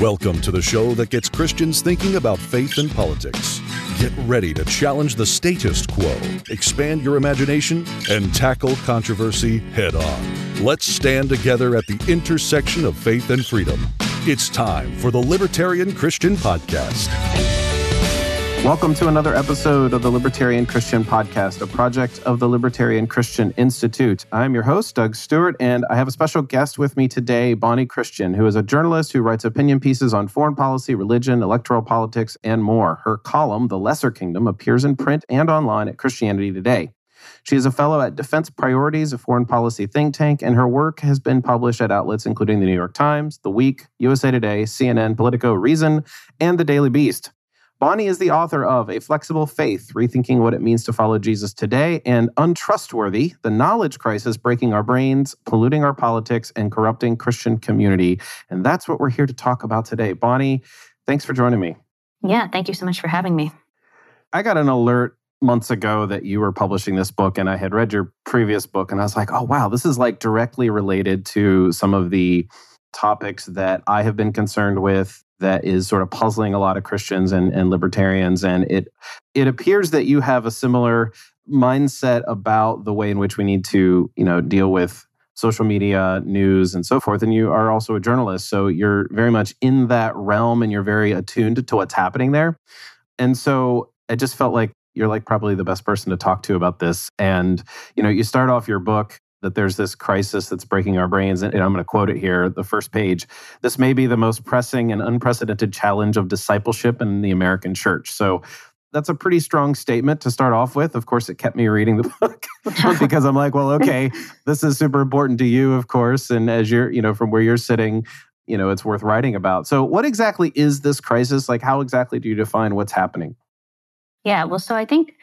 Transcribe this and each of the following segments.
Welcome to the show that gets Christians thinking about faith and politics. Get ready to challenge the status quo, expand your imagination, and tackle controversy head on. Let's stand together at the intersection of faith and freedom. It's time for the Libertarian Christian Podcast. Welcome to another episode of the Libertarian Christian Podcast, a project of the Libertarian Christian Institute. I'm your host, Doug Stewart, and I have a special guest with me today, Bonnie Kristian, who is a journalist who writes opinion pieces on foreign policy, religion, electoral politics, and more. Her column, The Lesser Kingdom, appears in print and online at Christianity Today. She is a fellow at Defense Priorities, a foreign policy think tank, and her work has been published at outlets including the New York Times, The Week, USA Today, CNN, Politico, Reason, and The Daily Beast. Bonnie is the author of A Flexible Faith Rethinking What It Means to Follow Jesus Today and Untrustworthy The Knowledge Crisis Breaking Our Brains, Polluting Our Politics, and Corrupting Christian Community. And that's what we're here to talk about today. Bonnie, thanks for joining me. Yeah, thank you so much for having me. I got an alert months ago that you were publishing this book, and I had read your previous book, and I was like, oh, wow, this is like directly related to some of the topics that I have been concerned with that is sort of puzzling a lot of Christians and, and libertarians. And it it appears that you have a similar mindset about the way in which we need to, you know, deal with social media, news, and so forth. And you are also a journalist. So you're very much in that realm and you're very attuned to what's happening there. And so I just felt like you're like probably the best person to talk to about this. And, you know, you start off your book that there's this crisis that's breaking our brains. And I'm going to quote it here, the first page. This may be the most pressing and unprecedented challenge of discipleship in the American church. So that's a pretty strong statement to start off with. Of course, it kept me reading the book because I'm like, well, okay, this is super important to you, of course. And as you're, you know, from where you're sitting, you know, it's worth writing about. So, what exactly is this crisis? Like, how exactly do you define what's happening? Yeah, well, so I think,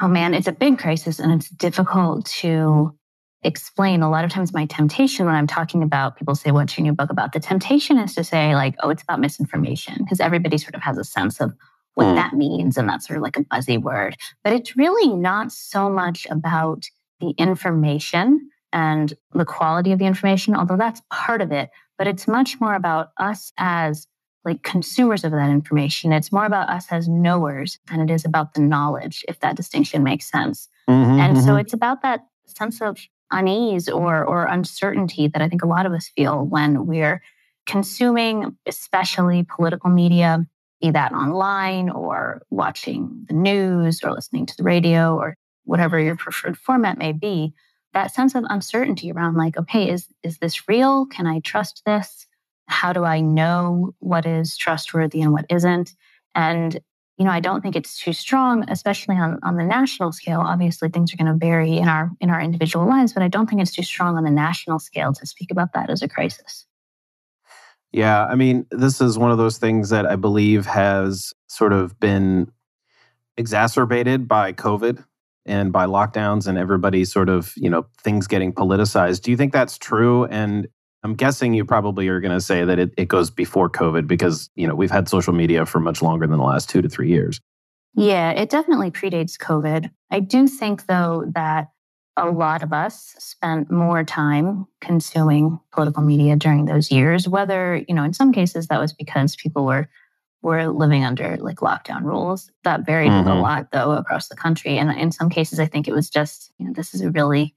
oh man, it's a big crisis and it's difficult to explain a lot of times my temptation when I'm talking about people say, What's your new book about? The temptation is to say, like, oh, it's about misinformation, because everybody sort of has a sense of what mm. that means. And that's sort of like a buzzy word. But it's really not so much about the information and the quality of the information, although that's part of it. But it's much more about us as like consumers of that information. It's more about us as knowers than it is about the knowledge, if that distinction makes sense. Mm-hmm, and mm-hmm. so it's about that sense of unease or or uncertainty that I think a lot of us feel when we're consuming, especially political media, be that online or watching the news or listening to the radio or whatever your preferred format may be. That sense of uncertainty around like, okay, is is this real? Can I trust this? How do I know what is trustworthy and what isn't? And you know, I don't think it's too strong, especially on, on the national scale. Obviously, things are going to vary in our in our individual lives, but I don't think it's too strong on the national scale to speak about that as a crisis. Yeah, I mean, this is one of those things that I believe has sort of been exacerbated by COVID and by lockdowns and everybody sort of, you know, things getting politicized. Do you think that's true? And I'm guessing you probably are going to say that it, it goes before COVID because, you know, we've had social media for much longer than the last two to three years. Yeah, it definitely predates COVID. I do think, though, that a lot of us spent more time consuming political media during those years, whether, you know, in some cases that was because people were were living under like lockdown rules. That varied mm-hmm. a lot though across the country. And in some cases I think it was just, you know, this is a really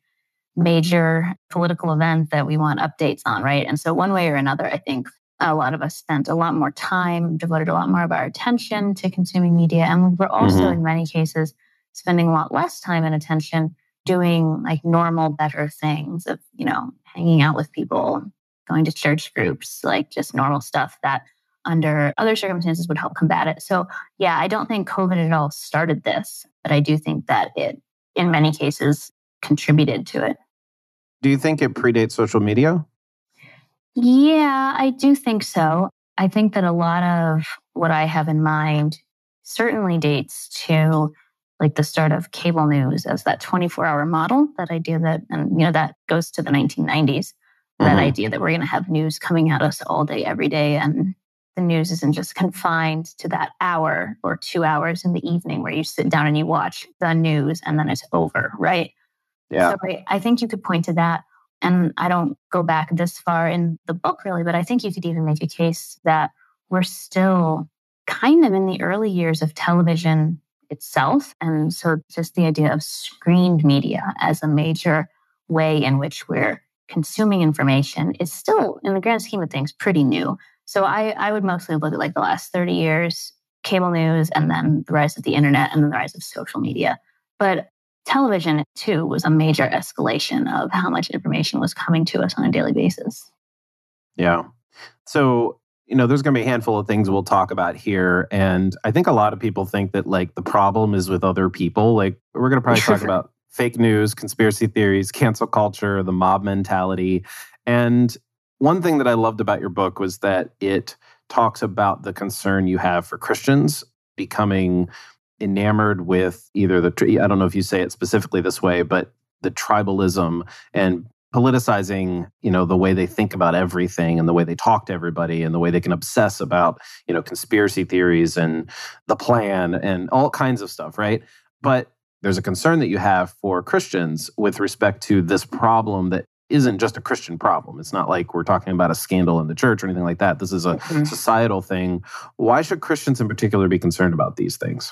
major political event that we want updates on, right? And so, one way or another, I think a lot of us spent a lot more time, devoted a lot more of our attention to consuming media. And we're also, mm-hmm. in many cases, spending a lot less time and attention doing like normal, better things of, you know, hanging out with people, going to church groups, like just normal stuff that under other circumstances would help combat it. So, yeah, I don't think COVID at all started this, but I do think that it, in many cases, contributed to it. Do you think it predates social media? Yeah, I do think so. I think that a lot of what I have in mind certainly dates to like the start of cable news as that 24 hour model, that idea that, and you know, that goes to the 1990s, mm-hmm. that idea that we're going to have news coming at us all day, every day. And the news isn't just confined to that hour or two hours in the evening where you sit down and you watch the news and then it's over, right? Yeah. So I, I think you could point to that. And I don't go back this far in the book really, but I think you could even make a case that we're still kind of in the early years of television itself. And so just the idea of screened media as a major way in which we're consuming information is still, in the grand scheme of things, pretty new. So I, I would mostly look at like the last 30 years, cable news, and then the rise of the internet and then the rise of social media. But television, too, was a major escalation of how much information was coming to us on a daily basis. Yeah. So you know, there's going to be a handful of things we'll talk about here. And I think a lot of people think that like the problem is with other people. Like we're going to probably talk about fake news, conspiracy theories, cancel culture, the mob mentality. And one thing that I loved about your book was that it talks about the concern you have for Christians becoming enamored with either the, I don't know if you say it specifically this way, but the tribalism and politicizing you know the way they think about everything and the way they talk to everybody and the way they can obsess about you know conspiracy theories and the plan and all kinds of stuff right but there's a concern that you have for Christians with respect to this problem that isn't just a Christian problem. It's not like we're talking about a scandal in the church or anything like that. This is a mm-hmm. societal thing. Why should Christians in particular be concerned about these things?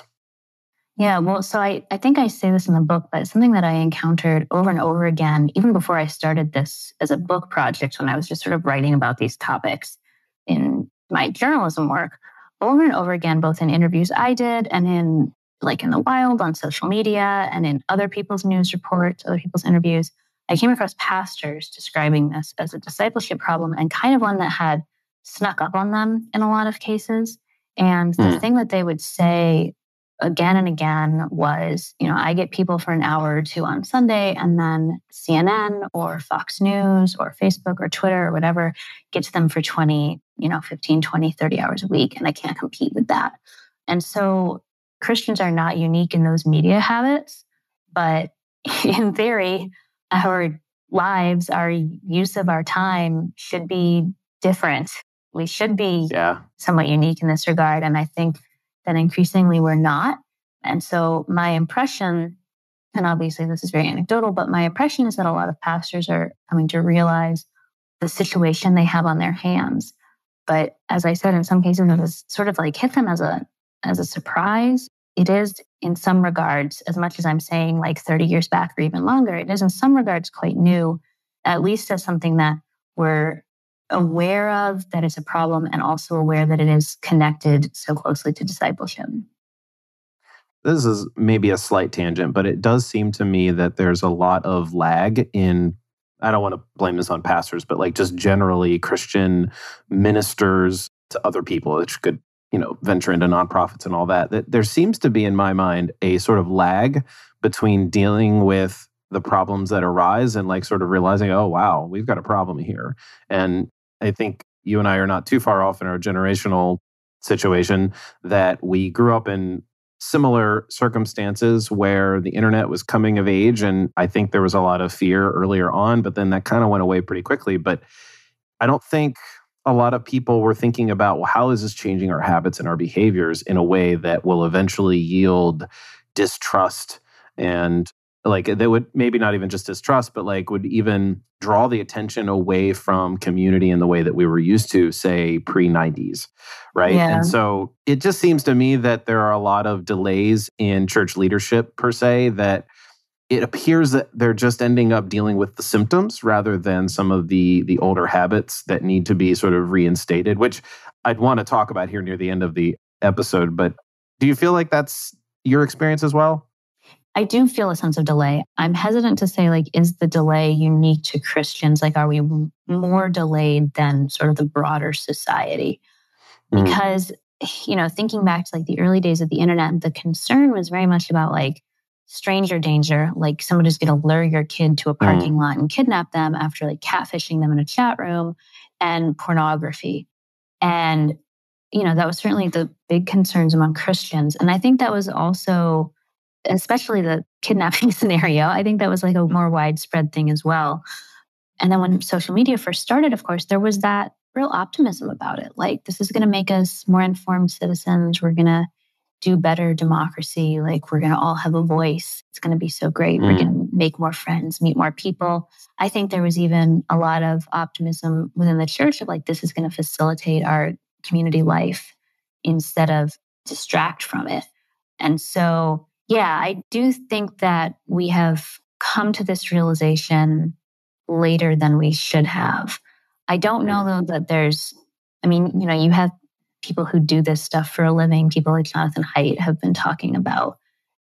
Yeah, well, so I, I think I say this in the book, but something that I encountered over and over again, even before I started this as a book project, when I was just sort of writing about these topics in my journalism work, over and over again, both in interviews I did and in like in the wild on social media and in other people's news reports, other people's interviews, I came across pastors describing this as a discipleship problem and kind of one that had snuck up on them in a lot of cases. And the mm. thing that they would say again and again was, you know, I get people for an hour or two on Sunday, and then CNN or Fox News or Facebook or Twitter or whatever gets them for 20, you know, 15, 20, 30 hours a week. And I can't compete with that. And so Christians are not unique in those media habits, but in theory, our lives, our use of our time should be different. We should be yeah. somewhat unique in this regard. And I think that increasingly we're not. And so my impression, and obviously this is very anecdotal, but my impression is that a lot of pastors are coming to realize the situation they have on their hands. But as I said, in some cases, it has sort of like hit them as a as a surprise. It is in some regards, as much as I'm saying like 30 years back or even longer, it is in some regards quite new, at least as something that we're aware of that it's a problem and also aware that it is connected so closely to discipleship. This is maybe a slight tangent, but it does seem to me that there's a lot of lag in I don't want to blame this on pastors, but like just generally Christian ministers to other people, which could, you know, venture into nonprofits and all that. That there seems to be, in my mind, a sort of lag between dealing with the problems that arise and like sort of realizing, oh wow, we've got a problem here. And I think you and I are not too far off in our generational situation that we grew up in similar circumstances where the internet was coming of age and I think there was a lot of fear earlier on but then that kind of went away pretty quickly. But I don't think a lot of people were thinking about well how is this changing our habits and our behaviors in a way that will eventually yield distrust and like they would maybe not even just distrust but like would even draw the attention away from community in the way that we were used to say pre 90s right yeah. and so it just seems to me that there are a lot of delays in church leadership per se that it appears that they're just ending up dealing with the symptoms rather than some of the the older habits that need to be sort of reinstated which i'd want to talk about here near the end of the episode but do you feel like that's your experience as well I do feel a sense of delay. I'm hesitant to say, like, is the delay unique to Christians? Like, are we more delayed than sort of the broader society? Mm. Because, you know, thinking back to like the early days of the internet, the concern was very much about like stranger danger, like somebody's going to lure your kid to a mm. parking mm. lot and kidnap them after like catfishing them in a chat room and pornography. And, you know, that was certainly the big concerns among Christians. And I think that was also especially the kidnapping scenario. I think that was like a more widespread thing as well. And then when social media first started, of course, there was that real optimism about it. Like, this is going to make us more informed citizens. We're going to do better democracy. Like, we're going to all have a voice. It's going to be so great. Mm. We're going to make more friends, meet more people. I think there was even a lot of optimism within the church of like, this is going to facilitate our community life instead of distract from it. And so, yeah, I do think that we have come to this realization later than we should have. I don't know though that there's, I mean, you know, you have people who do this stuff for a living. People like Jonathan Haidt have been talking about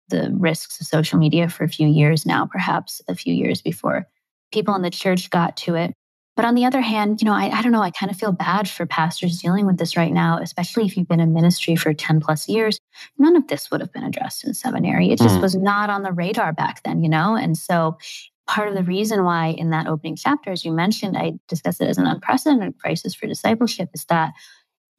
the risks of social media for a few years now, perhaps a few years before people in the church got to it. But on the other hand, you know, I, I don't know, I kind of feel bad for pastors dealing with this right now, especially if you've been in ministry for 10 plus years. None of this would have been addressed in seminary. It just mm. was not on the radar back then, you know? And so part of the reason why in that opening chapter, as you mentioned, I discuss it as an unprecedented crisis for discipleship is that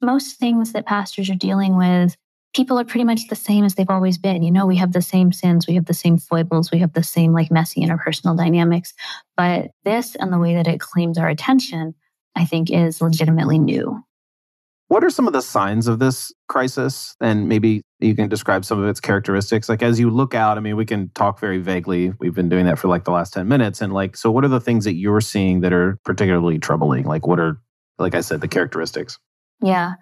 most things that pastors are dealing with people are pretty much the same as they've always been. You know, we have the same sins, we have the same foibles, we have the same like messy interpersonal dynamics. But this and the way that it claims our attention, I think, is legitimately new. What are some of the signs of this crisis? And maybe you can describe some of its characteristics. Like as you look out, I mean, we can talk very vaguely. We've been doing that for like the last 10 minutes. And like, so what are the things that you're seeing that are particularly troubling? Like, what are, like I said, the characteristics? Yeah.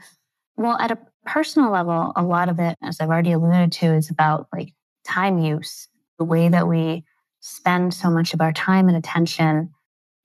Well, at a personal level, a lot of it, as I've already alluded to, is about like time use, the way that we spend so much of our time and attention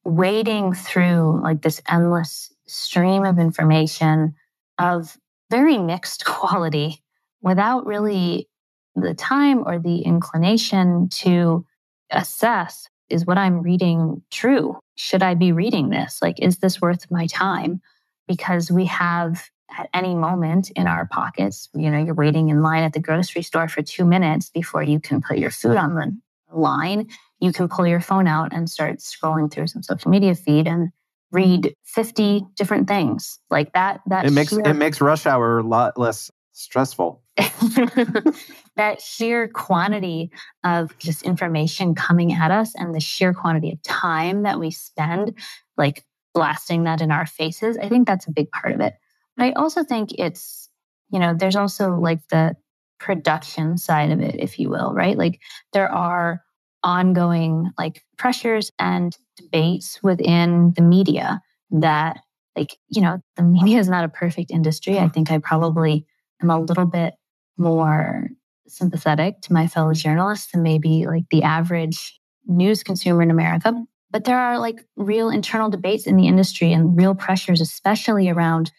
wading through like this endless stream of information of very mixed quality without really the time or the inclination to assess is what I'm reading true? Should I be reading this? Like, is this worth my time? Because we have at any moment in our pockets. You know, you're waiting in line at the grocery store for two minutes before you can put your food on the line. You can pull your phone out and start scrolling through some social media feed and read 50 different things like that. That it makes sheer, it makes rush hour a lot less stressful. that sheer quantity of just information coming at us and the sheer quantity of time that we spend like blasting that in our faces, I think that's a big part of it. I also think it's, you know, there's also like the production side of it, if you will, right? Like there are ongoing like pressures and debates within the media that like, you know, the media is not a perfect industry. I think I probably am a little bit more sympathetic to my fellow journalists than maybe like the average news consumer in America. But there are like real internal debates in the industry and real pressures, especially around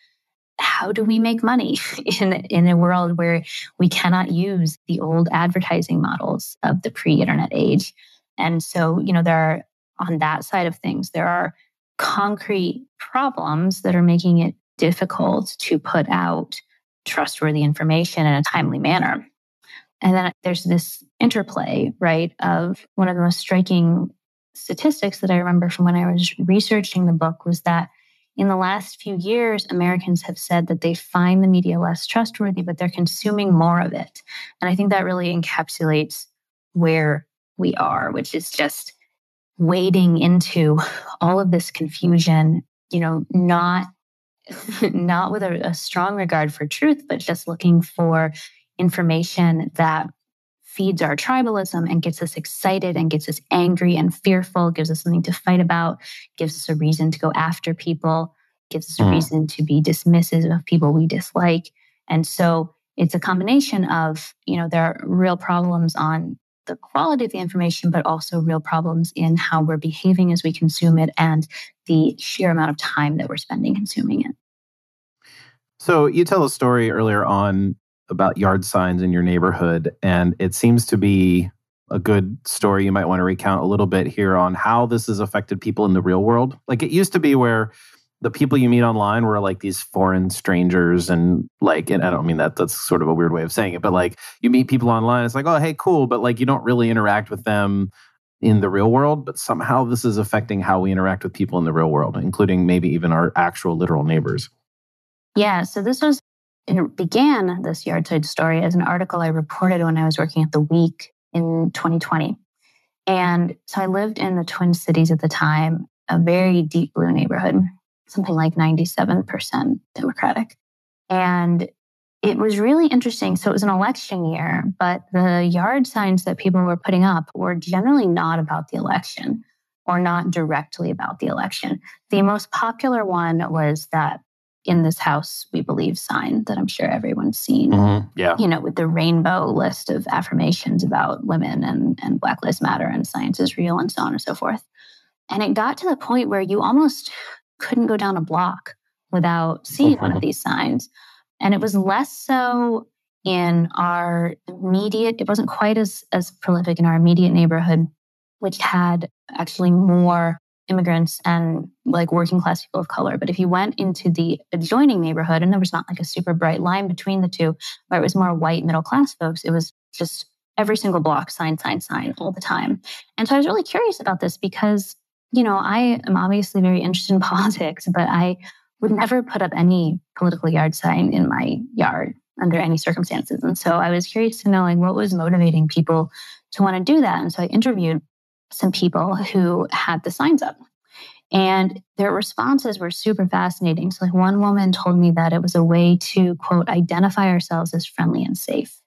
how do we make money in, in a world where we cannot use the old advertising models of the pre-internet age? And so you know there are on that side of things there are concrete problems that are making it difficult to put out trustworthy information in a timely manner. And then there's this interplay right of one of the most striking statistics that i remember from when i was researching the book was that in the last few years, Americans have said that they find the media less trustworthy, but they're consuming more of it. And I think that really encapsulates where we are, which is just wading into all of this confusion, you know, not not with a, a strong regard for truth, but just looking for information that feeds our tribalism and gets us excited and gets us angry and fearful, gives us something to fight about, gives us a reason to go after people, gives us a mm. reason to be dismissive of people we dislike. And so it's a combination of, you know, there are real problems on the quality of the information, but also real problems in how we're behaving as we consume it and the sheer amount of time that we're spending consuming it. So you tell a story earlier on about yard signs in your neighborhood. And it seems to be a good story you might want to recount a little bit here on how this has affected people in the real world. Like it used to be where the people you meet online were like these foreign strangers and like and I don't mean that that's sort of a weird way of saying it, but like you meet people online, it's like, oh hey, cool, but like you don't really interact with them in the real world, but somehow this is affecting how we interact with people in the real world, including maybe even our actual literal neighbors. Yeah, so this was it began this Yardside story as an article I reported when I was working at the Week in 2020. And so I lived in the Twin Cities at the time, a very deep blue neighborhood, something like 97% Democratic. And it was really interesting. So it was an election year, but the yard signs that people were putting up were generally not about the election or not directly about the election. The most popular one was that in this house we believe sign that I'm sure everyone's seen. Mm-hmm. Yeah. You know, with the rainbow list of affirmations about women and, and Black Lives Matter and science is real and so on and so forth. And it got to the point where you almost couldn't go down a block without seeing one of these signs. And it was less so in our immediate, it wasn't quite as, as prolific in our immediate neighborhood, which had actually more immigrants and like working class people of color. But if you went into the adjoining neighborhood and there was not like a super bright line between the two, where it was more white middle class folks, it was just every single block, sign, sign, sign all the time. And so I was really curious about this because, you know, I am obviously very interested in politics, but I would never put up any political yard sign in my yard under any circumstances. And so I was curious to know like what was motivating people to want to do that. And so I interviewed some people who had the signs up. And their responses were super fascinating. So, like, one woman told me that it was a way to, quote, identify ourselves as friendly and safe.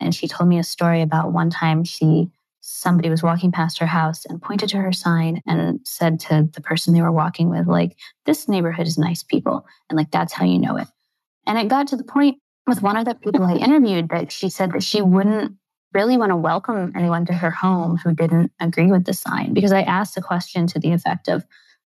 And she told me a story about one time she, somebody was walking past her house and pointed to her sign and said to the person they were walking with, like, this neighborhood is nice people. And, like, that's how you know it. And it got to the point with one of the people I interviewed that she said that she wouldn't really want to welcome anyone to her home who didn't agree with the sign because I asked a question to the effect of,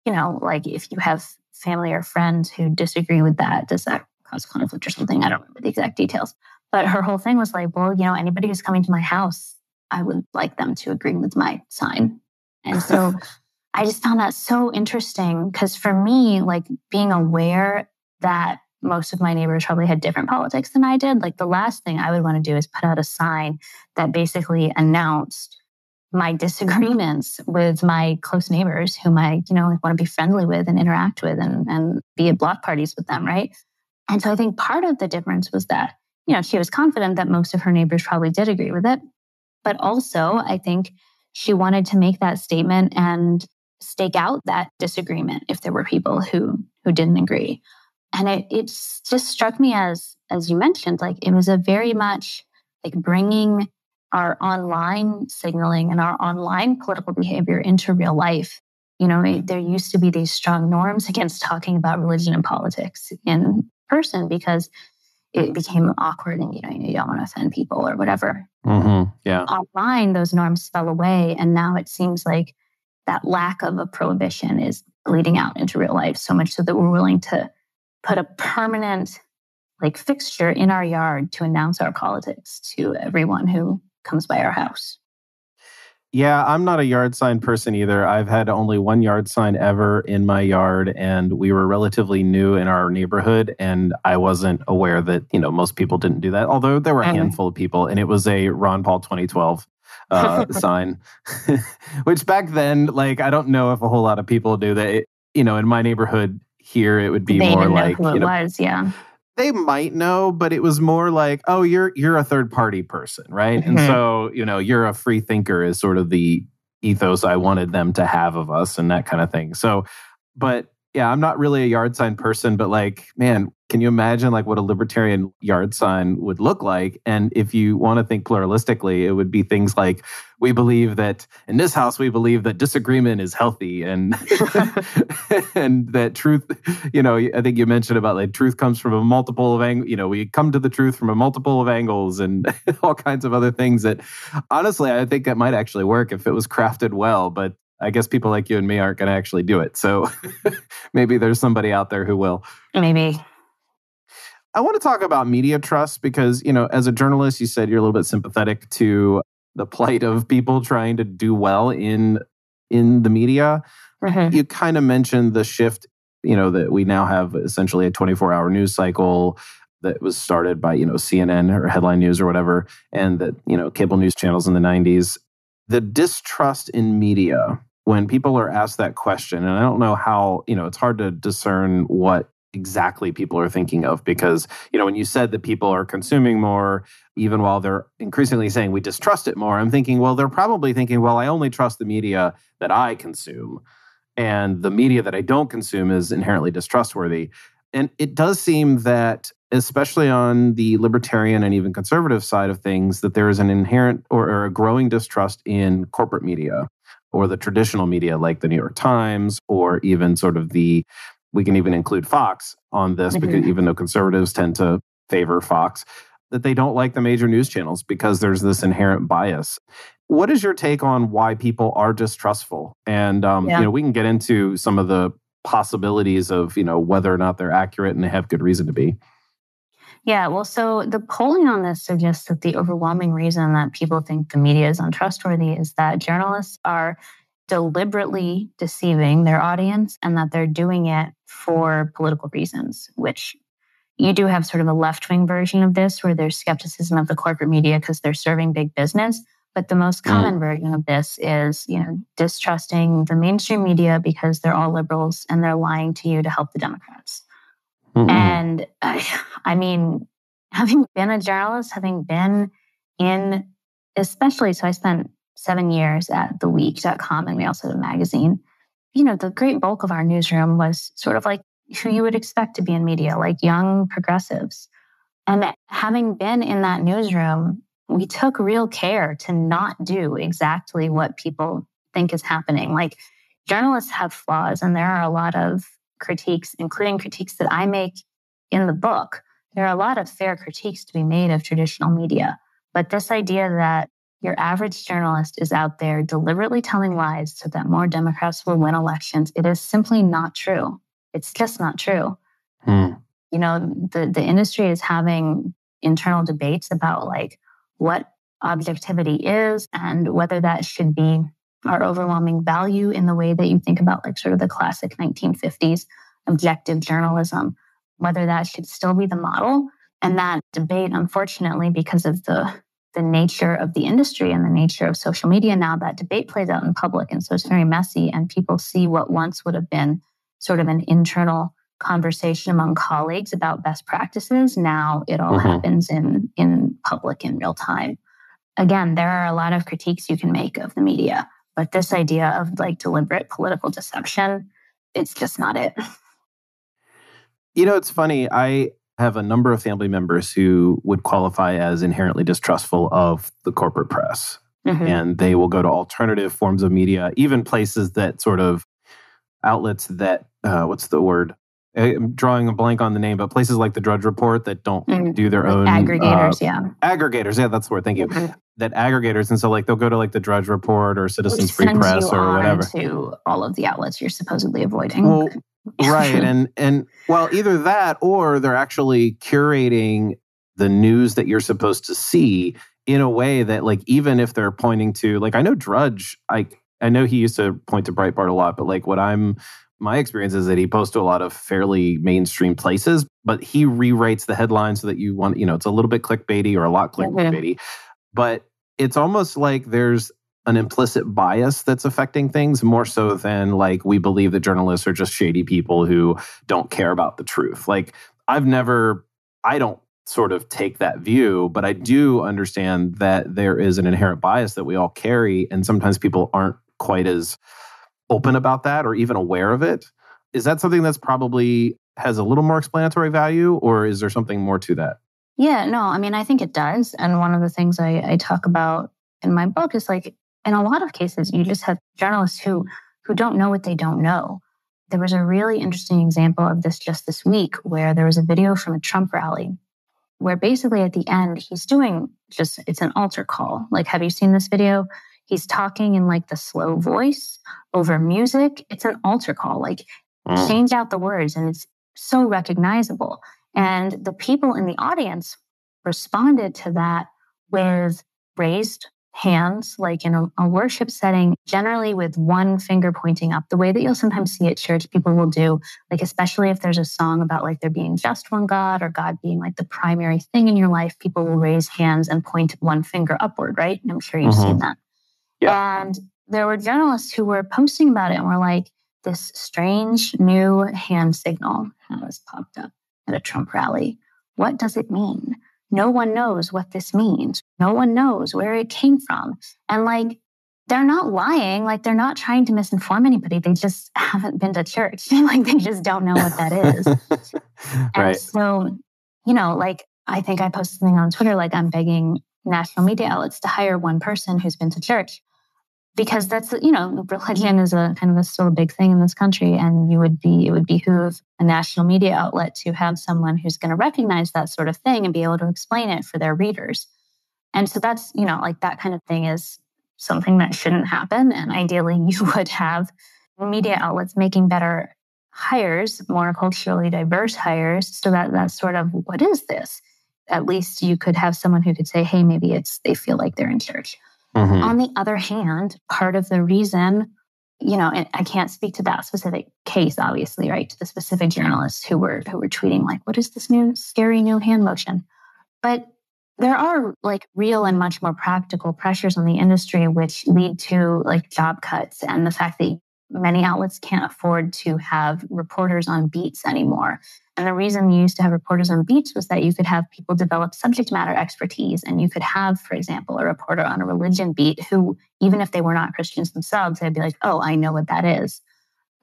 you know, like if you have family or friends who disagree with that, does that cause conflict or something? I don't remember the exact details. But her whole thing was like, well, you know, anybody who's coming to my house, I would like them to agree with my sign. And so I just found that so interesting because for me, like being aware that most of my neighbors probably had different politics than I did. Like the last thing I would want to do is put out a sign that basically announced my disagreements with my close neighbors whom I, you know, want to be friendly with and interact with and, and be at block parties with them, right? And so I think part of the difference was that, you know, she was confident that most of her neighbors probably did agree with it. But also, I think she wanted to make that statement and stake out that disagreement if there were people who who didn't agree and it it just struck me as as you mentioned like it was a very much like bringing our online signaling and our online political behavior into real life. You know it, there used to be these strong norms against talking about religion and politics in person because it became awkward and you know you don't want to offend people or whatever. Mm-hmm. yeah. Online those norms fell away and now it seems like that lack of a prohibition is bleeding out into real life so much so that we're willing to put a permanent like fixture in our yard to announce our politics to everyone who comes by our house. Yeah, I'm not a yard sign person either. I've had only one yard sign ever in my yard, and we were relatively new in our neighborhood, and I wasn't aware that you know most people didn't do that. Although there were a handful of people, and it was a Ron Paul 2012 uh, sign, which back then, like I don't know if a whole lot of people do that. It, you know, in my neighborhood, here it would be they more like who it know, was, yeah. They might know, but it was more like, oh, you're you're a third party person, right? Mm-hmm. And so, you know, you're a free thinker is sort of the ethos I wanted them to have of us and that kind of thing. So, but yeah, I'm not really a yard sign person, but like, man, can you imagine like what a libertarian yard sign would look like? And if you want to think pluralistically, it would be things like we believe that in this house we believe that disagreement is healthy and and that truth, you know, I think you mentioned about like truth comes from a multiple of angles, you know, we come to the truth from a multiple of angles and all kinds of other things that honestly I think that might actually work if it was crafted well, but I guess people like you and me aren't going to actually do it. So maybe there's somebody out there who will. Maybe. I want to talk about media trust because, you know, as a journalist, you said you're a little bit sympathetic to the plight of people trying to do well in in the media. Mm-hmm. You kind of mentioned the shift, you know, that we now have essentially a 24-hour news cycle that was started by, you know, CNN or headline news or whatever and that, you know, cable news channels in the 90s the distrust in media when people are asked that question and i don't know how you know it's hard to discern what exactly people are thinking of because you know when you said that people are consuming more even while they're increasingly saying we distrust it more i'm thinking well they're probably thinking well i only trust the media that i consume and the media that i don't consume is inherently distrustworthy. And it does seem that especially on the libertarian and even conservative side of things, that there is an inherent or, or, a growing distrust in corporate media or the traditional media like the New York Times or even sort of the we can even include Fox on this mm-hmm. because even though conservatives tend to favor Fox, that they don't like the major news channels because there's this inherent bias. What is your take on why people are distrustful? And um, yeah. you know, we can get into some of the possibilities of you know whether or not they're accurate and they have good reason to be. Yeah, well, so the polling on this suggests that the overwhelming reason that people think the media is untrustworthy is that journalists are deliberately deceiving their audience and that they're doing it for political reasons, which you do have sort of a left wing version of this where there's skepticism of the corporate media because they're serving big business. But the most mm. common mm. version of this is, you know, distrusting the mainstream media because they're all liberals and they're lying to you to help the Democrats. Mm-hmm. And I, I mean, having been a journalist, having been in, especially, so I spent seven years at theweek.com and we also had a magazine. You know, the great bulk of our newsroom was sort of like who you would expect to be in media, like young progressives. And having been in that newsroom, we took real care to not do exactly what people think is happening. Like journalists have flaws, and there are a lot of critiques, including critiques that I make in the book. There are a lot of fair critiques to be made of traditional media. But this idea that your average journalist is out there deliberately telling lies so that more Democrats will win elections, it is simply not true. It's just not true. Hmm. You know, the, the industry is having internal debates about like what objectivity is and whether that should be our overwhelming value in the way that you think about like sort of the classic 1950s objective journalism, whether that should still be the model. And that debate, unfortunately, because of the the nature of the industry and the nature of social media now that debate plays out in public and so it's very messy and people see what once would have been sort of an internal conversation among colleagues about best practices now it all mm-hmm. happens in in public in real time again there are a lot of critiques you can make of the media but this idea of like deliberate political deception, it's just not it. You know, it's funny. I have a number of family members who would qualify as inherently distrustful of the corporate press. Mm-hmm. And they will go to alternative forms of media, even places that sort of outlets that, uh, what's the word? I'm drawing a blank on the name, but places like the Drudge Report that don't mm, do their like own aggregators, uh, yeah, aggregators, yeah, that's the word. Thank you. Mm-hmm. That aggregators, and so like they'll go to like the Drudge Report or Citizens Free Press or whatever to all of the outlets you're supposedly avoiding. Well, right, and and well, either that or they're actually curating the news that you're supposed to see in a way that like even if they're pointing to like I know Drudge, I I know he used to point to Breitbart a lot, but like what I'm my experience is that he posts to a lot of fairly mainstream places, but he rewrites the headline so that you want, you know, it's a little bit clickbaity or a lot clickbaity. But it's almost like there's an implicit bias that's affecting things more so than like we believe that journalists are just shady people who don't care about the truth. Like I've never, I don't sort of take that view, but I do understand that there is an inherent bias that we all carry. And sometimes people aren't quite as open about that or even aware of it. Is that something that's probably has a little more explanatory value, or is there something more to that? Yeah, no, I mean, I think it does. And one of the things I, I talk about in my book is like, in a lot of cases, you just have journalists who who don't know what they don't know. There was a really interesting example of this just this week where there was a video from a Trump rally where basically at the end he's doing just it's an altar call. Like, have you seen this video? He's talking in like the slow voice over music. It's an altar call. Like mm. change out the words and it's so recognizable. And the people in the audience responded to that with raised hands, like in a, a, worship setting, generally with one finger pointing up, the way that you'll sometimes see at church, people will do, like, especially if there's a song about like there being just one God or God being like the primary thing in your life, people will raise hands and point one finger upward, right? And I'm sure you've mm-hmm. seen that. Yeah. And there were journalists who were posting about it and were like, this strange new hand signal has popped up at a Trump rally. What does it mean? No one knows what this means. No one knows where it came from. And like, they're not lying. Like, they're not trying to misinform anybody. They just haven't been to church. like, they just don't know what that is. right. So, you know, like, I think I posted something on Twitter, like, I'm begging national media outlets to hire one person who's been to church because that's you know religion is a kind of a still a big thing in this country and you would be it would behoove a national media outlet to have someone who's going to recognize that sort of thing and be able to explain it for their readers. And so that's you know like that kind of thing is something that shouldn't happen and ideally you would have media outlets making better hires more culturally diverse hires so that that's sort of what is this? At least you could have someone who could say hey maybe it's they feel like they're in church Mm-hmm. On the other hand, part of the reason, you know, and I can't speak to that specific case, obviously, right? To the specific journalists who were who were tweeting like, "What is this new scary new hand motion?" But there are like real and much more practical pressures on the industry, which lead to like job cuts and the fact that many outlets can't afford to have reporters on beats anymore. And the reason you used to have reporters on beats was that you could have people develop subject matter expertise. And you could have, for example, a reporter on a religion beat who, even if they were not Christians themselves, they'd be like, oh, I know what that is.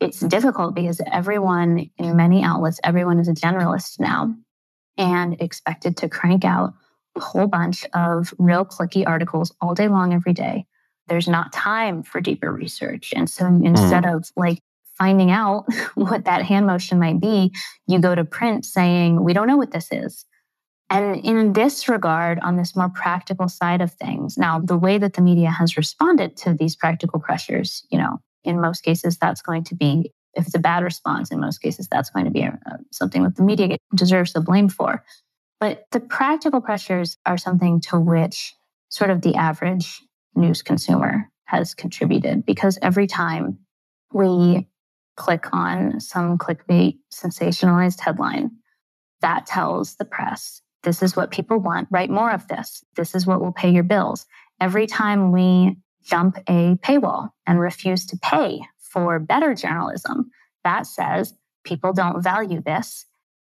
It's difficult because everyone in many outlets, everyone is a generalist now and expected to crank out a whole bunch of real clicky articles all day long every day there's not time for deeper research. And so instead mm. of like finding out what that hand motion might be, you go to print saying, we don't know what this is. And in this regard, on this more practical side of things, now the way that the media has responded to these practical pressures, you know, in most cases, that's going to be, if it's a bad response, in most cases, that's going to be a, uh, something that the media deserves the blame for. But the practical pressures are something to which sort of the average news consumer has contributed because every time we click on some clickbait sensationalized headline, that tells the press this is what people want, write more of this. This is what will pay your bills. Every time we jump a paywall and refuse to pay for better journalism, that says people don't value this.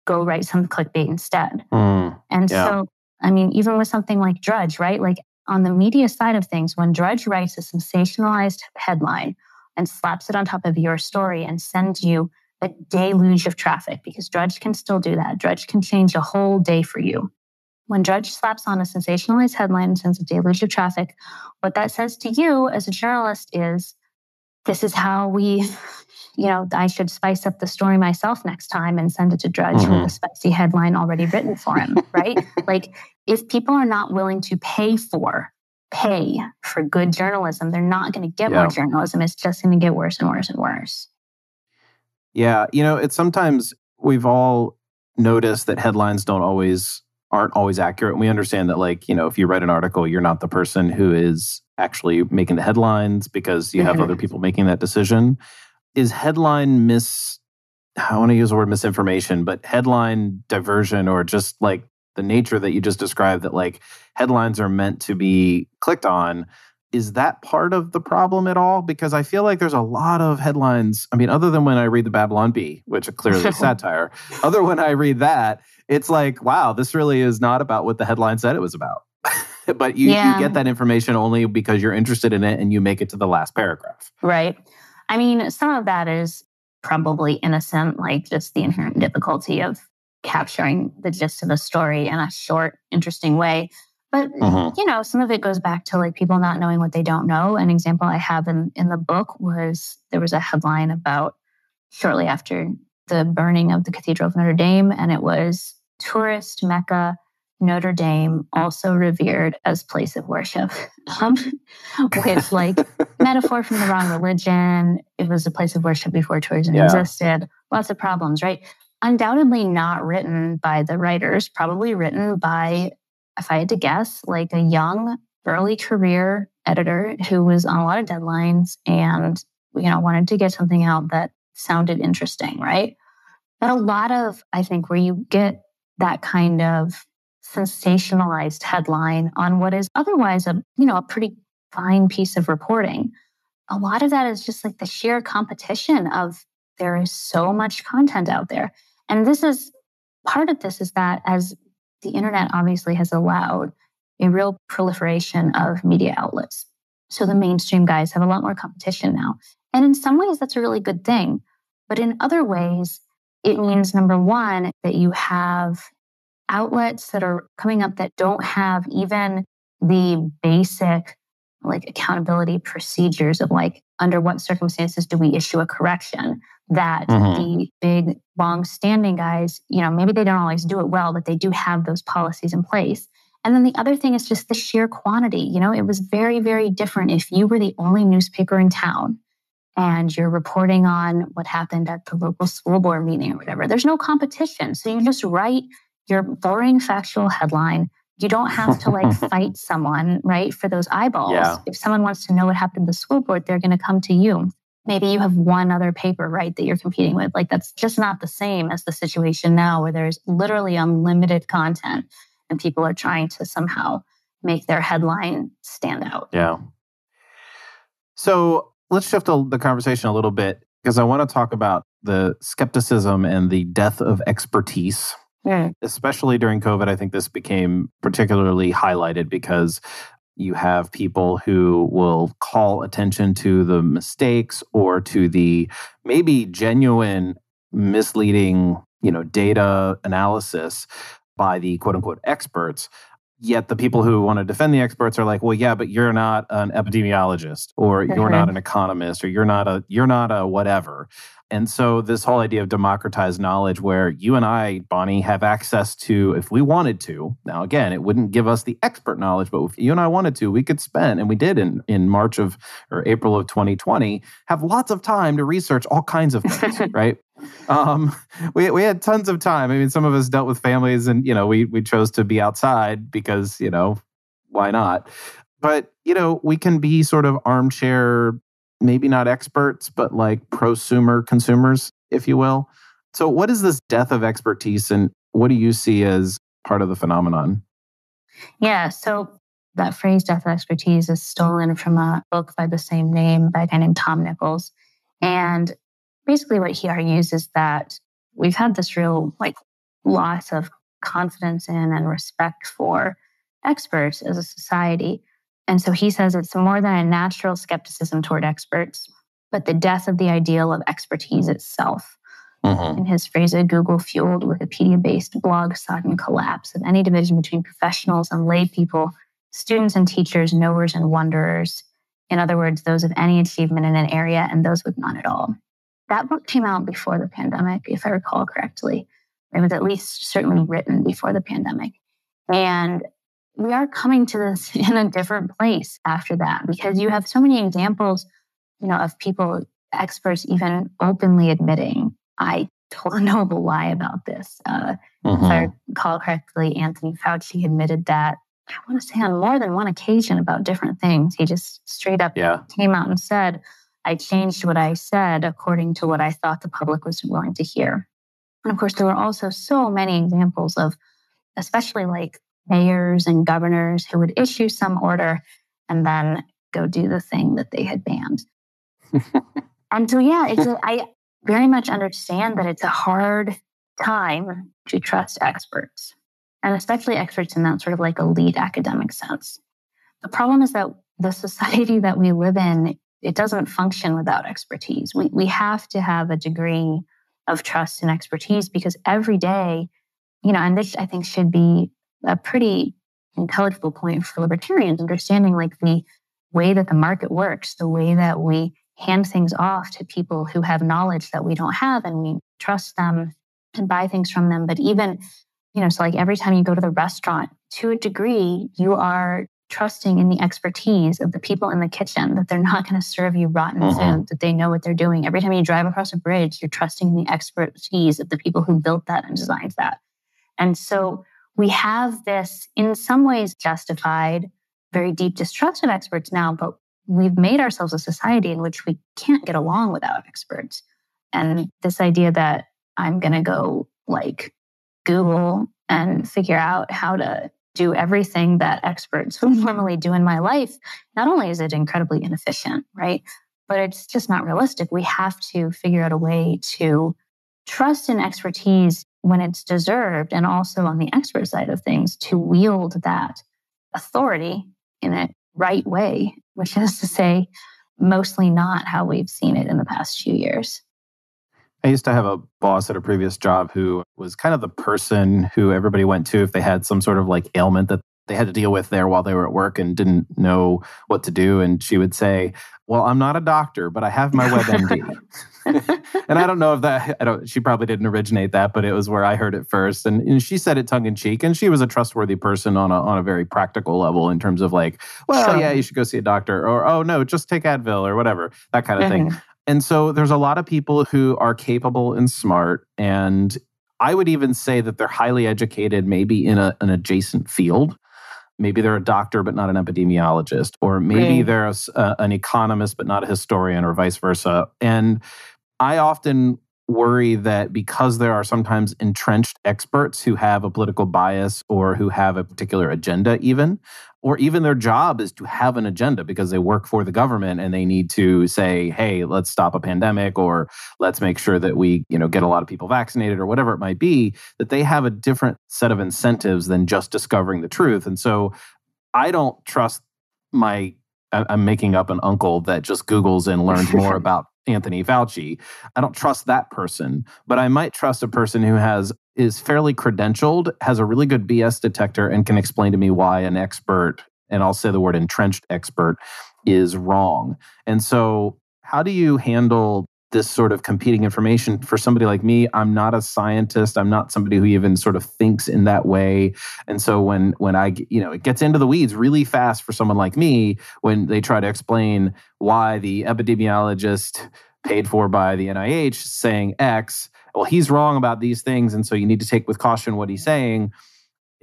Go write some clickbait instead. Mm, and yeah. so, I mean, even with something like Drudge, right? Like on the media side of things, when Drudge writes a sensationalized headline and slaps it on top of your story and sends you a deluge of traffic, because Drudge can still do that. Drudge can change a whole day for you. When Drudge slaps on a sensationalized headline and sends a deluge of traffic, what that says to you as a journalist is this is how we, you know, I should spice up the story myself next time and send it to Drudge mm-hmm. with a spicy headline already written for him, right? like if people are not willing to pay for pay for good journalism, they're not going to get yeah. more journalism. It's just going to get worse and worse and worse. Yeah, you know, it's sometimes we've all noticed that headlines don't always aren't always accurate. And we understand that like, you know, if you write an article, you're not the person who is actually making the headlines because you have mm-hmm. other people making that decision. Is headline mis I want to use the word misinformation, but headline diversion or just like the nature that you just described that like headlines are meant to be clicked on is that part of the problem at all? Because i feel like there's a lot of headlines i mean other than when i read the babylon bee which clearly is satire other when i read that it's like wow this really is not about what the headline said it was about. But you, yeah. you get that information only because you're interested in it and you make it to the last paragraph. Right i mean some of that is probably innocent like just the inherent difficulty of capturing the gist of a story in a short, interesting way. But uh-huh. you know, some of it goes back to like people not knowing what they don't know. An example I have in, in the book was there was a headline about shortly after the burning of the Cathedral of Notre Dame, and it was tourist Mecca Notre Dame also revered as place of worship, um, with like metaphor from the wrong religion. It was a place of worship before tourism yeah. existed. Lots of problems, right? undoubtedly not written by the writers, probably written by, if I had to guess, like a young, early career editor who was on a lot of deadlines and, you know, wanted to get something out that sounded interesting, right? But a lot of, I think, where you get that kind of sensationalized headline on what is otherwise a, you know, a pretty fine piece of reporting. A lot of that is just like the sheer competition of there is so much content out there. And this is part of this is that as the internet obviously has allowed a real proliferation of media outlets. So the mainstream guys have a lot more competition now. And in some ways, that's a really good thing. But in other ways, it means number one, that you have outlets that are coming up that don't have even the basic like accountability procedures of like under what circumstances do we issue a correction that mm-hmm. the big long standing guys you know maybe they don't always do it well but they do have those policies in place. And then the other thing is just the sheer quantity you know? It was very very different if you were the only newspaper in town and you're reporting on what happened at the local school board meeting or whatever. There's no competition so you just write your boring factual headline you don't have to like fight someone, right, for those eyeballs. Yeah. If someone wants to know what happened to the school board, they're going to come to you. Maybe you have one other paper, right, that you're competing with. Like that's just not the same as the situation now where there's literally unlimited content and people are trying to somehow make their headline stand out. Yeah. So let's shift the conversation a little bit because I want to talk about the skepticism and the death of expertise Mm. Especially during COVID, I think this became particularly highlighted because you have people who will call attention to the mistakes or to the maybe genuine misleading, you know, data analysis by the quote unquote experts. Yet the people who want to defend the experts are like, well, yeah, but you're not an epidemiologist or you're not mm-hmm. an economist or you're not a you're not a whatever. And so, this whole idea of democratized knowledge, where you and I, Bonnie, have access to, if we wanted to, now again, it wouldn't give us the expert knowledge, but if you and I wanted to, we could spend, and we did in, in March of or April of 2020, have lots of time to research all kinds of things, right? Um, we, we had tons of time. I mean, some of us dealt with families and, you know, we, we chose to be outside because, you know, why not? But, you know, we can be sort of armchair maybe not experts, but like prosumer consumers, if you will. So, what is this death of expertise, and what do you see as part of the phenomenon? Yeah, so that phrase death of expertise is stolen from a book by the same name by a guy named Tom Nichols. And basically, what he argues is that we've had this real like loss of confidence in and respect for experts as a society. And so he says it's more than a natural skepticism toward experts, but the death of the ideal of expertise itself. Mm-hmm. In his phrase, a Google fueled Wikipedia based blog sudden collapse of any division between professionals and lay people, students and teachers, knowers and wonderers. In other words, those of any achievement in an area and those with none at all. That book came out before the pandemic, if I recall correctly. It was at least certainly written before the pandemic. And we are coming to this in a different place after that because you have so many examples, you know, of people, experts even openly admitting, I told a noble lie about this. Uh, mm-hmm. If I mm-hmm. recall correctly, Anthony Fauci admitted that I want to say on more than one occasion about different things. He just straight up yeah. came out and said, I changed what I said according to what I thought the public was willing to hear. And of course, there were also so many examples of, especially like mayors and governors who would issue some order and then go do the thing that they had banned. and so, yeah, it's a, I very much understand that it's a hard time to trust experts, and especially experts in that sort of like elite academic sense. The problem is that the society that we live in, it doesn't function without expertise. We, we have to have a degree of trust and expertise because every day, you know, and this I think should be a pretty intelligible point for libertarians, understanding like the way that the market works, the way that we hand things off to people who have knowledge that we don't have and we trust them and buy things from them. But even, you know, so like every time you go to the restaurant, to a degree, you are trusting in the expertise of the people in the kitchen that they're not going to serve you rotten uh-huh. food, that they know what they're doing. Every time you drive across a bridge, you're trusting in the expertise of the people who built that and designed that. And so we have this, in some ways, justified, very deep distrust of experts now, but we've made ourselves a society in which we can't get along without experts. And this idea that I'm going to go like Google and figure out how to do everything that experts would normally do in my life, not only is it incredibly inefficient, right? But it's just not realistic. We have to figure out a way to trust in expertise when it's deserved, and also on the expert side of things, to wield that authority in a right way, which is to say, mostly not how we've seen it in the past few years. I used to have a boss at a previous job who was kind of the person who everybody went to if they had some sort of like ailment that they had to deal with there while they were at work and didn't know what to do. And she would say, Well, I'm not a doctor, but I have my WebMD. and I don't know if that, I don't, she probably didn't originate that, but it was where I heard it first. And, and she said it tongue in cheek. And she was a trustworthy person on a, on a very practical level in terms of like, well, sure. yeah, you should go see a doctor or, oh, no, just take Advil or whatever, that kind of mm-hmm. thing. And so there's a lot of people who are capable and smart. And I would even say that they're highly educated, maybe in a, an adjacent field. Maybe they're a doctor, but not an epidemiologist, or maybe right. they're a, an economist, but not a historian, or vice versa. And I often worry that because there are sometimes entrenched experts who have a political bias or who have a particular agenda, even, or even their job is to have an agenda because they work for the government and they need to say, hey, let's stop a pandemic or let's make sure that we, you know, get a lot of people vaccinated or whatever it might be, that they have a different set of incentives than just discovering the truth. And so I don't trust my I'm making up an uncle that just Googles and learns more about Anthony Fauci. I don't trust that person, but I might trust a person who has is fairly credentialed, has a really good BS detector, and can explain to me why an expert, and I'll say the word entrenched expert, is wrong. And so, how do you handle this sort of competing information. For somebody like me i'm not a scientist. I'm not somebody who even sort of thinks in that way. And so when when i you know it gets into the weeds really fast for someone like me when they try to explain why the epidemiologist paid for by the nih saying x well he's wrong about these things and so you need to take with caution what he's saying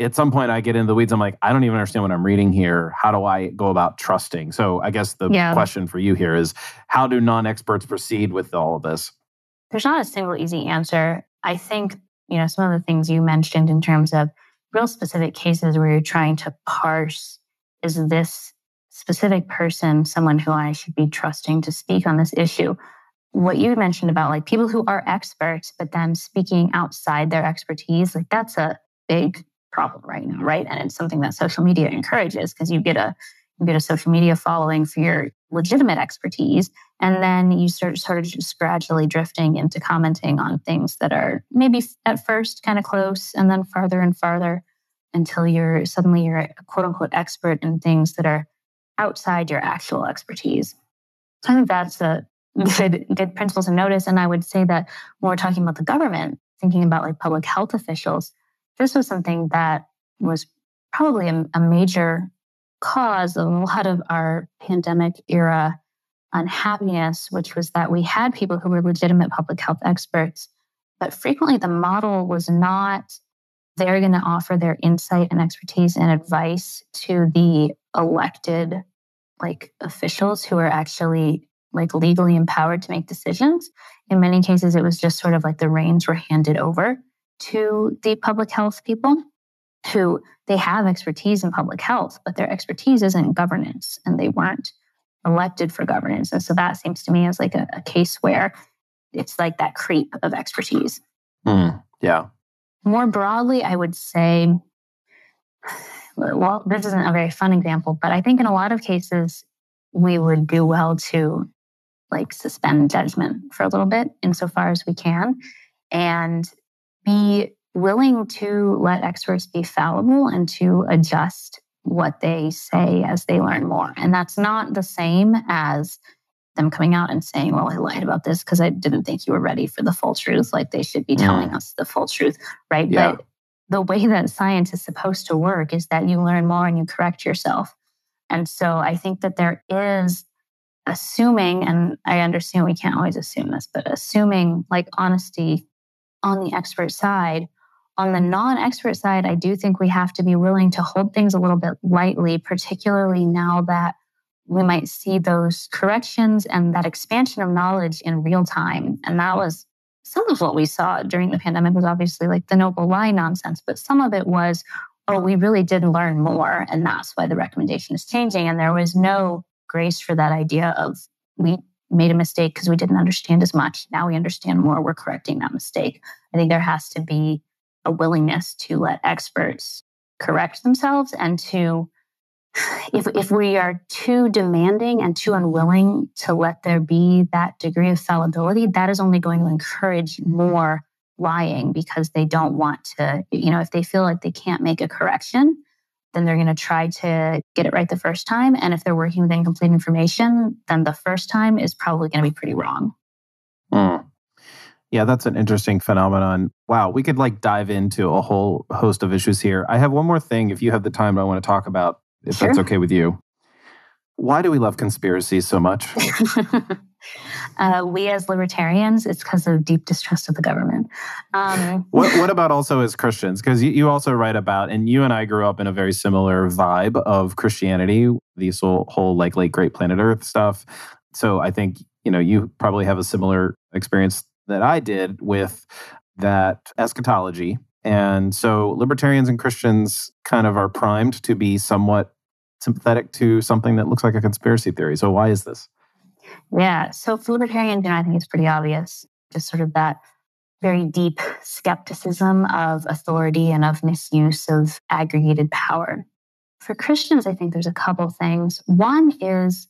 at some point I get into the weeds. I'm like, I don't even understand what I'm reading here. How do I go about trusting? So I guess the yeah. question for you here is how do non experts proceed with all of this? There's not a single easy answer. I think, you know, some of the things you mentioned in terms of real specific cases where you're trying to parse is this specific person someone who I should be trusting to speak on this issue? What you mentioned about like people who are experts, but then speaking outside their expertise, like that's a big problem right now, right? And it's something that social media encourages because you get a you get a social media following for your legitimate expertise, and then you start sort of just gradually drifting into commenting on things that are maybe at first kind of close, and then farther and farther until you're suddenly you're a quote unquote expert in things that are outside your actual expertise. So I think that's a good good principle to notice. And I would say that when we're talking about the government, thinking about like public health officials, this was something that was probably a, a major cause of a lot of our pandemic era unhappiness, which was that we had people who were legitimate public health experts, but frequently the model was not they're going to offer their insight and expertise and advice to the elected like officials who are actually like legally empowered to make decisions. In many cases, it was just sort of like the reins were handed over to the public health people who they have expertise in public health, but their expertise isn't governance and they weren't elected for governance. And so that seems to me as like a, a case where it's like that creep of expertise. Mm, yeah. More broadly, I would say, well, this isn't a very fun example, but I think in a lot of cases, we would do well to like suspend judgment for a little bit insofar as we can. And be willing to let experts be fallible and to adjust what they say as they learn more. And that's not the same as them coming out and saying, Well, I lied about this because I didn't think you were ready for the full truth. Like they should be telling mm. us the full truth, right? Yeah. But the way that science is supposed to work is that you learn more and you correct yourself. And so I think that there is assuming, and I understand we can't always assume this, but assuming like honesty on the expert side. On the non expert side, I do think we have to be willing to hold things a little bit lightly, particularly now that we might see those corrections and that expansion of knowledge in real time. And that was some of what we saw during the pandemic was obviously like the noble lie nonsense, but some of it was, oh, we really did learn more. And that's why the recommendation is changing. And there was no grace for that idea of we made a mistake because we didn't understand as much. Now we understand more. We're correcting that mistake. I think there has to be a willingness to let experts correct themselves and to if if we are too demanding and too unwilling to let there be that degree of fallibility, that is only going to encourage more lying because they don't want to, you know, if they feel like they can't make a correction, then they're going to try to get it right the first time. And if they're working with incomplete information, then the first time is probably going to be pretty wrong. Mm. Yeah, that's an interesting phenomenon. Wow, we could like dive into a whole host of issues here. I have one more thing, if you have the time, I want to talk about, if sure. that's okay with you. Why do we love conspiracies so much? uh, we as libertarians, it's because of deep distrust of the government. Um, what, what, about also as Christians? Because you, you, also write about, and you and I grew up in a very similar vibe of Christianity, these whole, whole like late great planet Earth stuff. So I think you know you probably have a similar experience that I did with that eschatology. And so libertarians and Christians kind of are primed to be somewhat sympathetic to something that looks like a conspiracy theory. So why is this? Yeah. So for libertarians, you know, I think it's pretty obvious. Just sort of that very deep skepticism of authority and of misuse of aggregated power. For Christians, I think there's a couple things. One is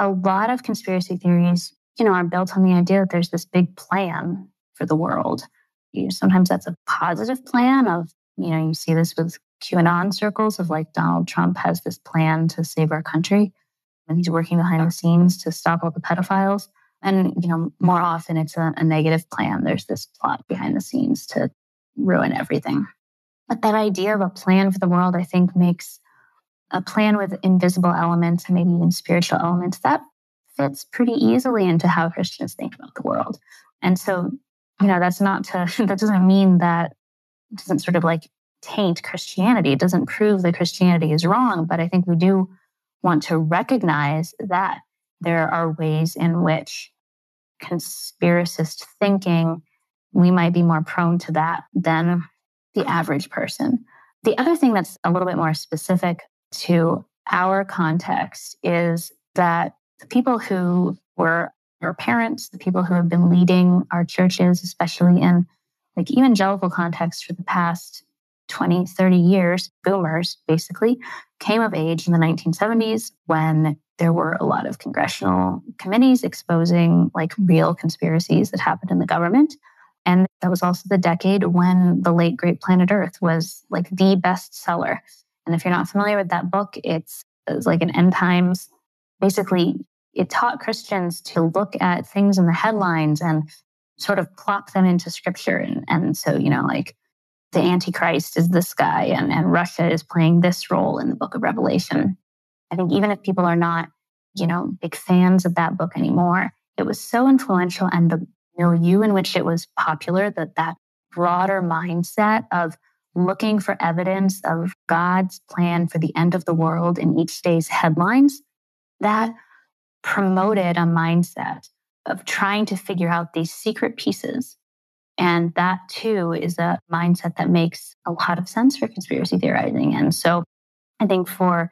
a lot of conspiracy theories, you know, are built on the idea that there's this big plan for the world. You know, sometimes that's a positive plan of, you know, you see this with QAnon circles of like Donald Trump has this plan to save our country and he's working behind the scenes to stop all the pedophiles. And, you know, more often it's a, a negative plan. There's this plot behind the scenes to ruin everything. But that idea of a plan for the world, I think, makes a plan with invisible elements and maybe even spiritual elements that fits pretty easily into how Christians think about the world. And so, you know, that's not to, that doesn't mean that doesn't sort of like taint Christianity. It doesn't prove that Christianity is wrong, but I think we do want to recognize that there are ways in which conspiracist thinking, we might be more prone to that than the average person. The other thing that's a little bit more specific to our context is that the people who were our parents, the people who have been leading our churches, especially in like evangelical context for the past 20, 30 years, boomers basically, came of age in the 1970s when there were a lot of congressional committees exposing like real conspiracies that happened in the government. And that was also the decade when The Late Great Planet Earth was like the bestseller. And if you're not familiar with that book, it's, it's like an end times. Basically, it taught Christians to look at things in the headlines and sort of plop them into scripture. And, and so, you know, like the Antichrist is this guy and, and Russia is playing this role in the book of Revelation. I think even if people are not, you know, big fans of that book anymore, it was so influential and the milieu in which it was popular that that broader mindset of looking for evidence of God's plan for the end of the world in each day's headlines, that promoted a mindset of trying to figure out these secret pieces and that too is a mindset that makes a lot of sense for conspiracy theorizing. And so I think for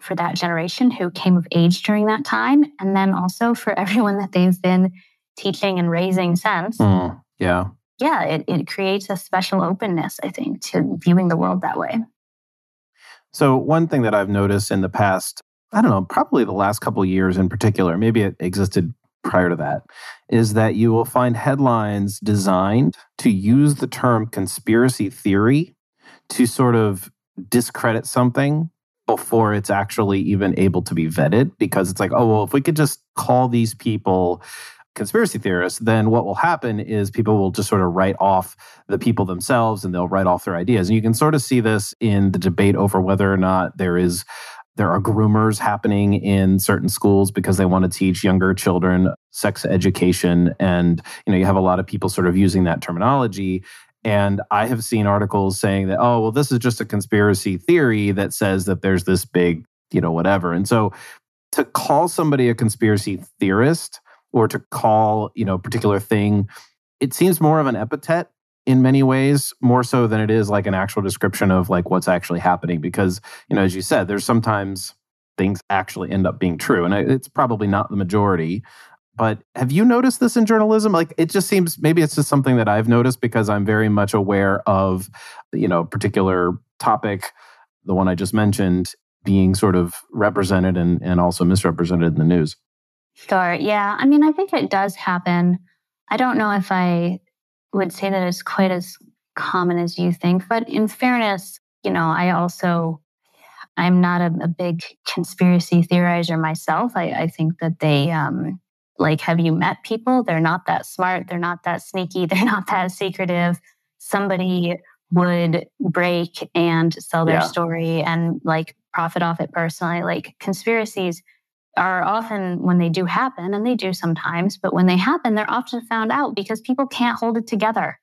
for that generation who came of age during that time, and then also for everyone that they've been teaching and raising since. Mm, yeah. Yeah, it, it creates a special openness, I think, to viewing the world that way. So one thing that I've noticed in the past, I don't know, probably the last couple years in particular, maybe it existed prior to that is that you will find headlines designed to use the term conspiracy theory to sort of discredit something before it's actually even able to be vetted because it's like oh well if we could just call these people conspiracy theorists then what will happen is people will just sort of write off the people themselves and they'll write off their ideas. And you can sort of see this in the debate over whether or not there is there are groomers happening in certain schools because they want to teach younger children sex education. And, you know, you have a lot of people sort of using that terminology. And I have seen articles saying that, oh, well, this is just a conspiracy theory that says that there's this big, you know, whatever. And so to call somebody a conspiracy theorist or to call, you know, a particular thing, it seems more of an epithet in many ways more so than it is like an actual description of like what's actually happening because you know as you said there's sometimes things actually end up being true and it's probably not the majority but have you noticed this in journalism? Like it just seems maybe it's just something that i've noticed because i'm very much aware of you know particular topic the one i just mentioned being sort of represented and, and also misrepresented in the news. Sure yeah i mean i think it does happen. I don't know if i would say that it's quite as common as you think. But in fairness, you know, I also I'm not a, a big conspiracy theorizer myself. I, I think that they, um, like, have you met people? They're not that smart. They're not that sneaky. They're not that secretive. Somebody would break and sell their yeah. story and like profit off it personally. Like conspiracies are often when they do happen, and they do sometimes, but when they happen, they're often found out because people can't hold it together.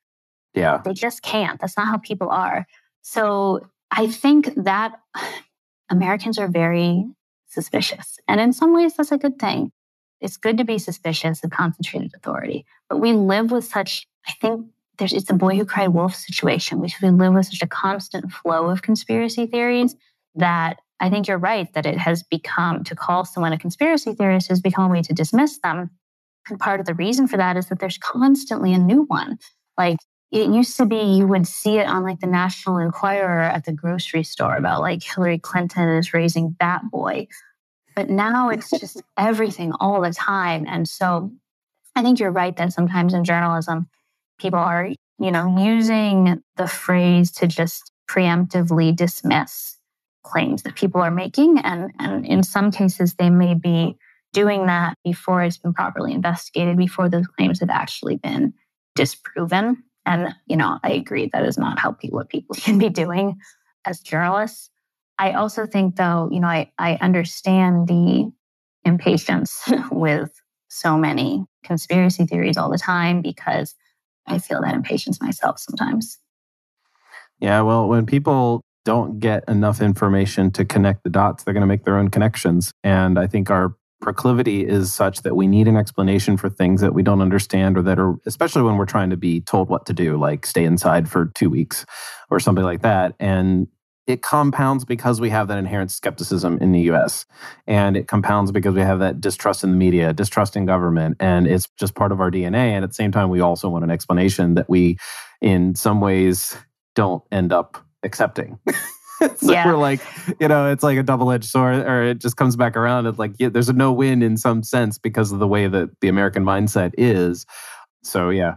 Yeah. They just can't. That's not how people are. So I think that Americans are very suspicious. And in some ways, that's a good thing. It's good to be suspicious of concentrated authority. But we live with such, I think there's, it's a boy who cried wolf situation, which we live with such a constant flow of conspiracy theories that I think you're right that it has become to call someone a conspiracy theorist has become a way to dismiss them. And part of the reason for that is that there's constantly a new one. Like it used to be you would see it on like the National Enquirer at the grocery store about like Hillary Clinton is raising Bat Boy. But now it's just everything all the time. And so I think you're right that sometimes in journalism, people are, you know, using the phrase to just preemptively dismiss claims that people are making. And, and in some cases, they may be doing that before it's been properly investigated, before those claims have actually been disproven. And, you know, I agree that is not how people, what people can be doing as journalists. I also think, though, you know, I, I understand the impatience with so many conspiracy theories all the time because I feel that impatience myself sometimes. Yeah, well, when people don't get enough information to connect the dots, they're going to make their own connections. And I think our proclivity is such that we need an explanation for things that we don't understand or that are, especially when we're trying to be told what to do, like stay inside for two weeks or something like that. And it compounds because we have that inherent skepticism in the US. And it compounds because we have that distrust in the media, distrust in government. And it's just part of our DNA. And at the same time, we also want an explanation that we, in some ways, don't end up accepting. so yeah. we're like, you know, it's like a double edged sword, or it just comes back around. It's like, yeah, there's a no win in some sense because of the way that the American mindset is. So, yeah.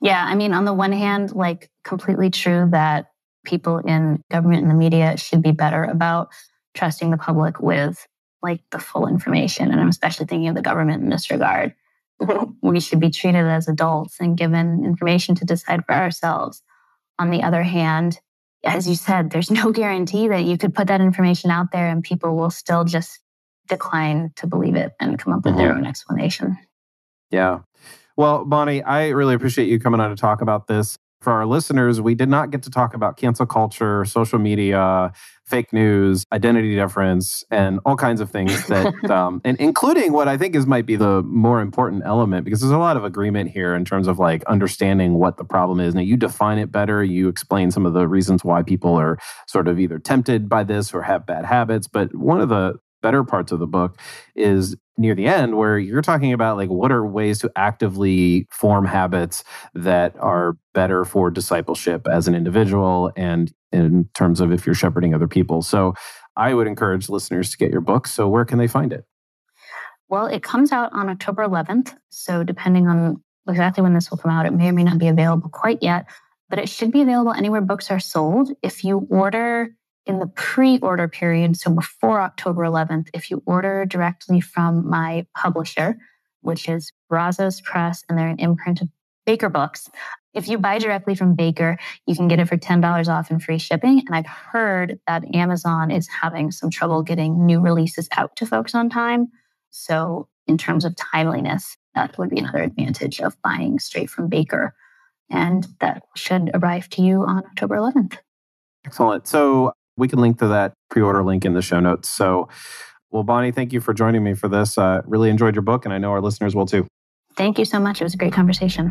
Yeah. I mean, on the one hand, like completely true that people in government and the media should be better about trusting the public with like the full information. And I'm especially thinking of the government in this regard. we should be treated as adults and given information to decide for ourselves. On the other hand, as you said, there's no guarantee that you could put that information out there and people will still just decline to believe it and come up with mm-hmm. their own explanation. Yeah. Well, Bonnie, I really appreciate you coming on to talk about this. For our listeners, we did not get to talk about cancel culture, social media, fake news, identity difference, and all kinds of things that, um, and including what I think is might be the more important element because there's a lot of agreement here in terms of like understanding what the problem is. Now, you define it better, you explain some of the reasons why people are sort of either tempted by this or have bad habits. But one of the better parts of the book is near the end where you're talking about like what are ways to actively form habits that are better for discipleship as an individual and in terms of if you're shepherding other people. So i would encourage listeners to get your book so where can they find it? Well it comes out on october 11th so depending on exactly when this will come out it may or may not be available quite yet but it should be available anywhere books are sold. If you order in the pre order period, so before October 11th, if you order directly from my publisher, which is Brazos Press, and they're an imprint of Baker Books. If you buy directly from Baker, you can get it for $10 off and free shipping. And I've heard that Amazon is having some trouble getting new releases out to folks on time. So, in terms of timeliness, that would be another advantage of buying straight from Baker. And that should arrive to you on October 11th. Excellent. So, we can link to that pre-order link in the show notes. So, well, Bonnie, thank you for joining me for this. Uh, really enjoyed your book, and I know our listeners will too. Thank you so much. It was a great conversation.